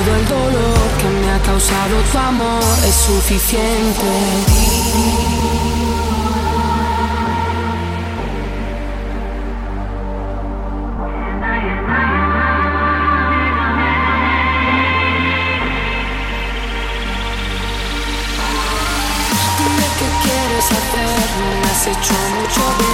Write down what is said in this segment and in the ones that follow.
Todo el dolor que me ha causado tu amor es suficiente. Dime qué quieres hacer, me has hecho mucho bien.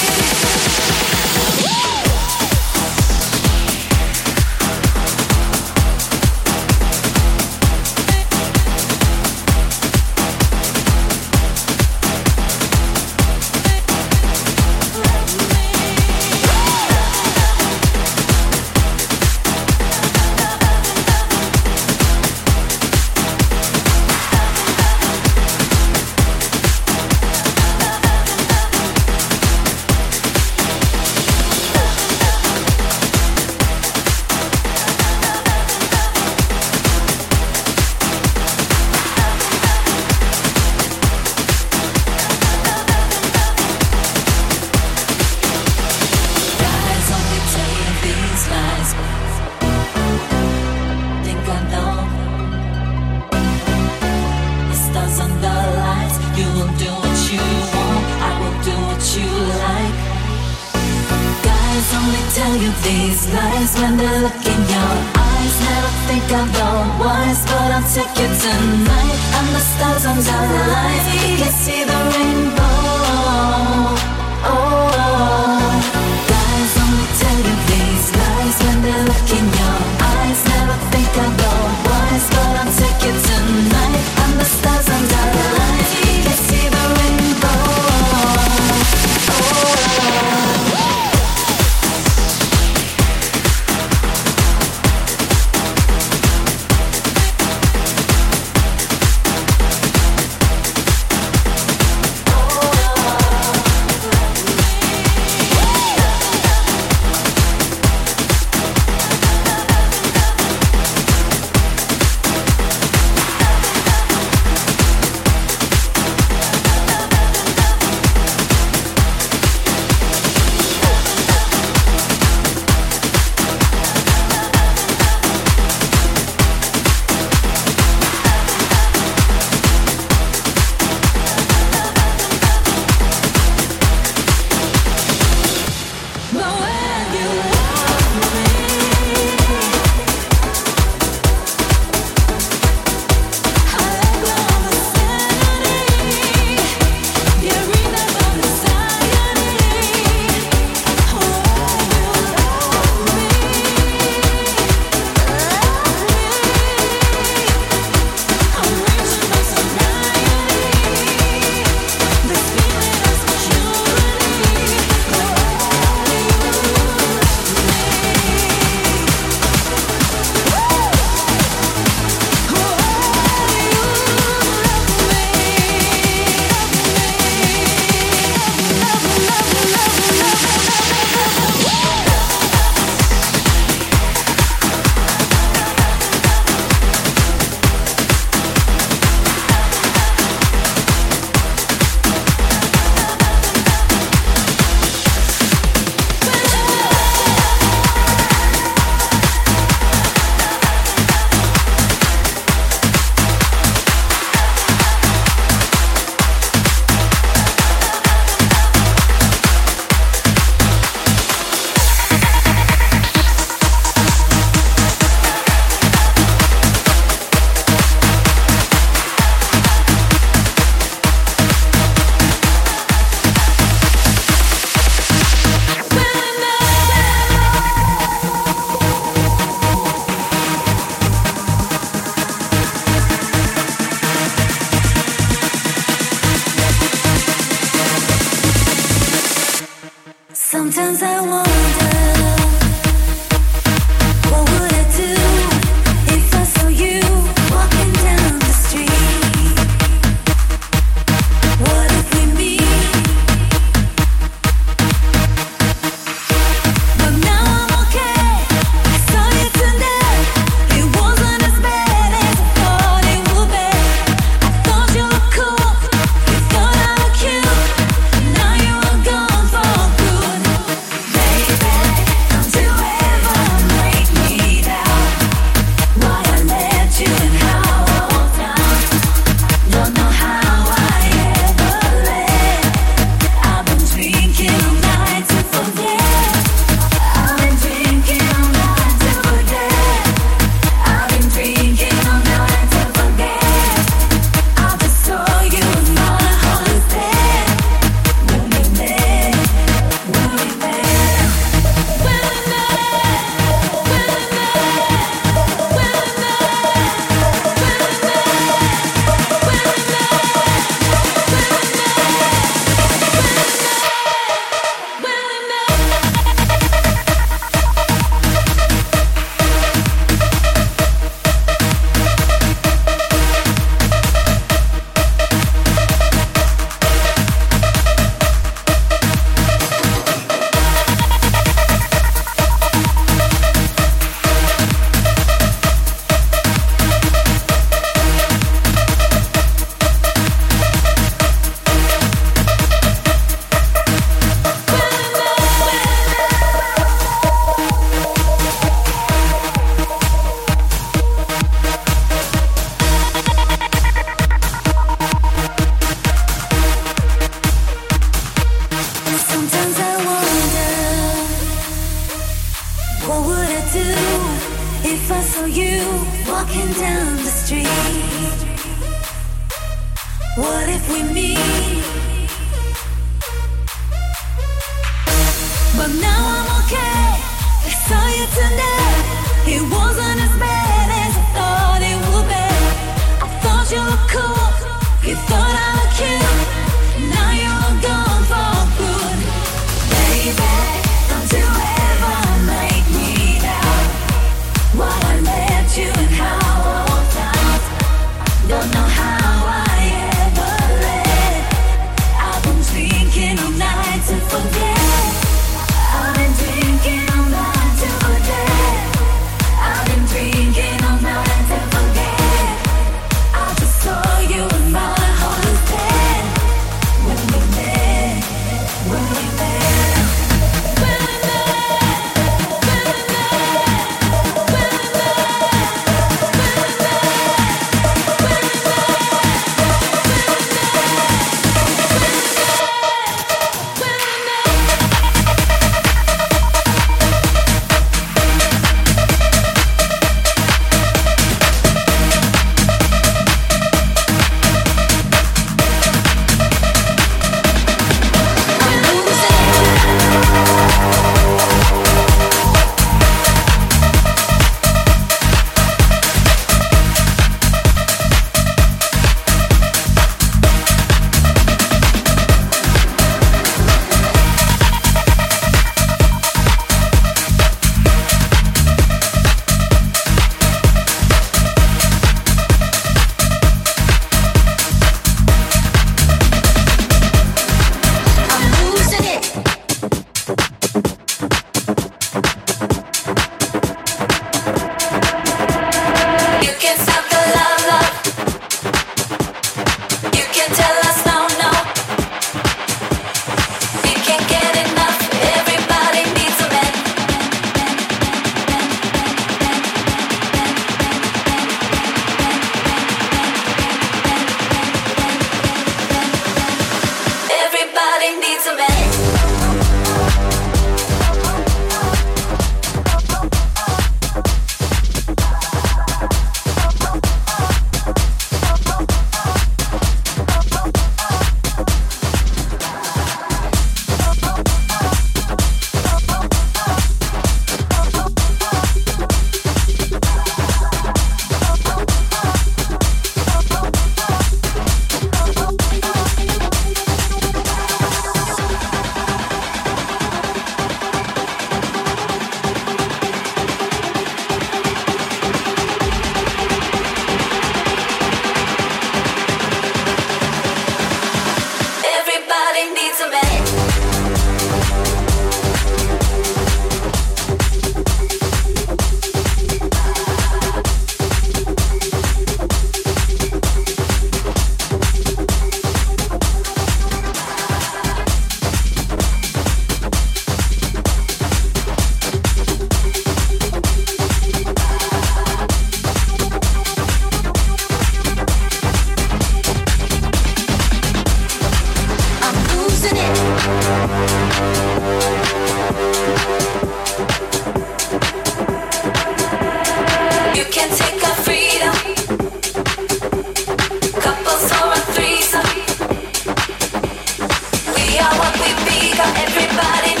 everybody.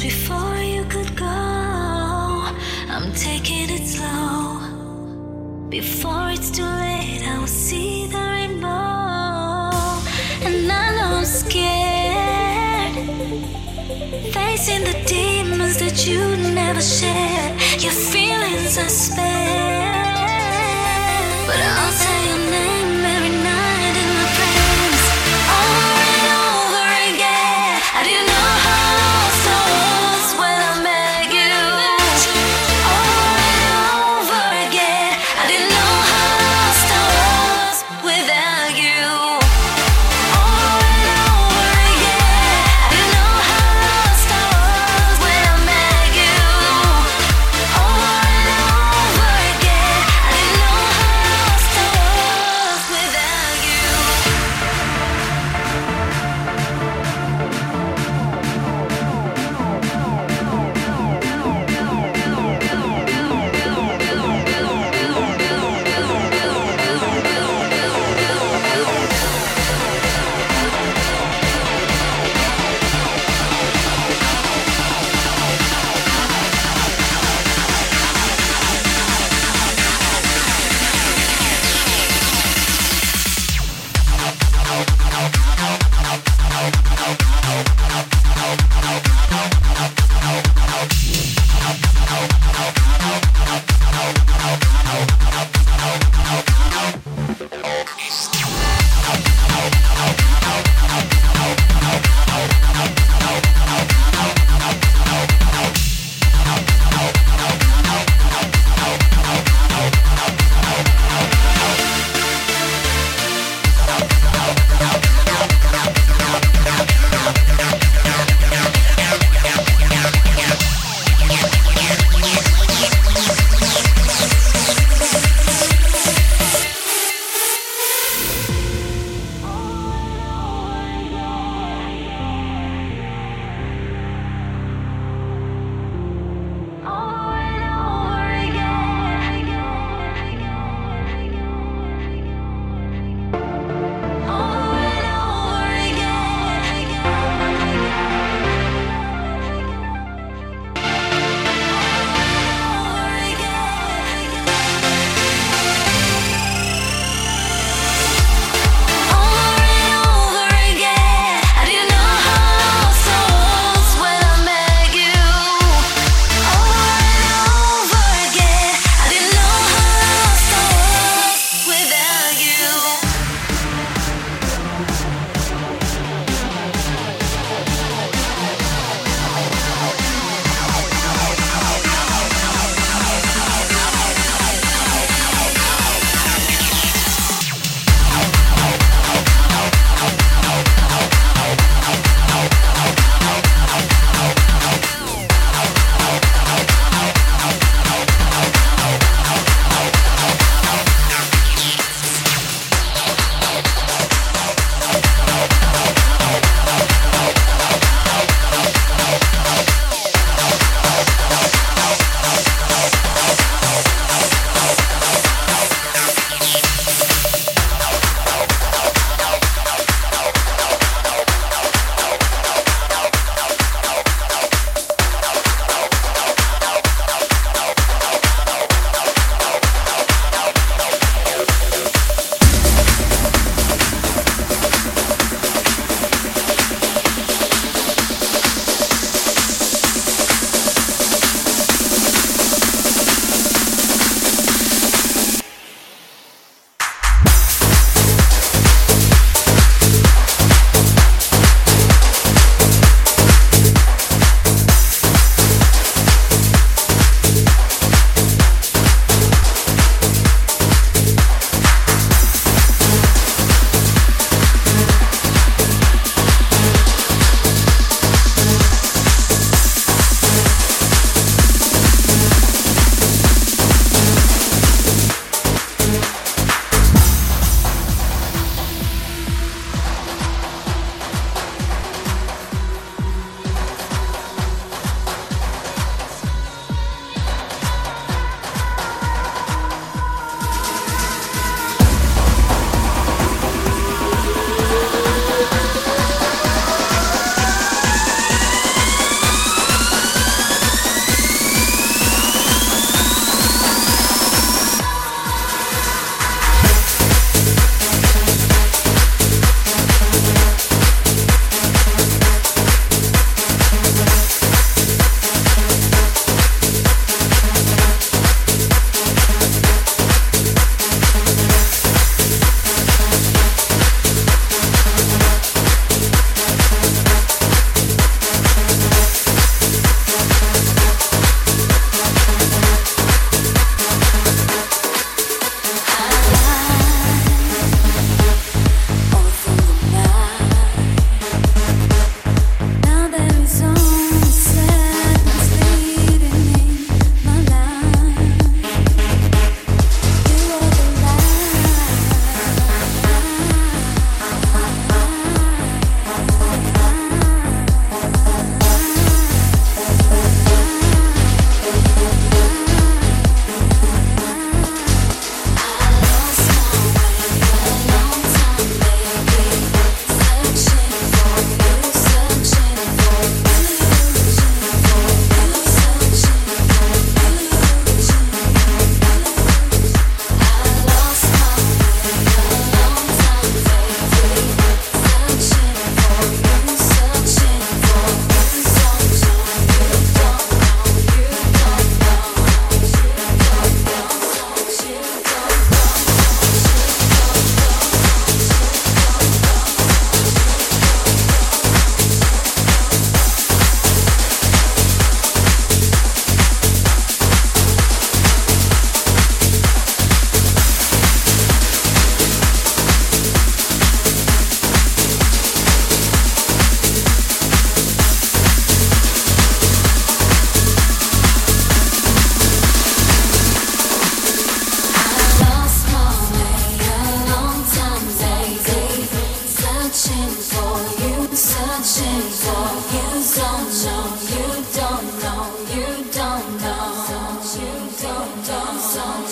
Before you could go. I'm taking it slow. Before it's too late, I will see the rainbow. And I know I'm scared. Facing the demons that you never shared. Your feelings are spared. But I'll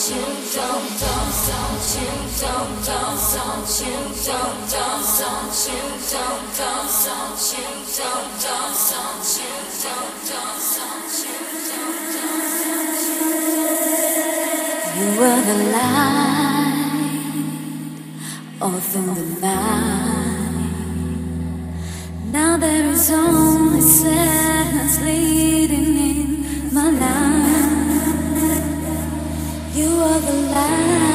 You were the light all through the night. Now there is only sadness leading in my life. You are the light.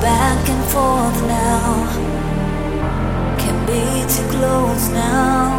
Back and forth now, can be too close now.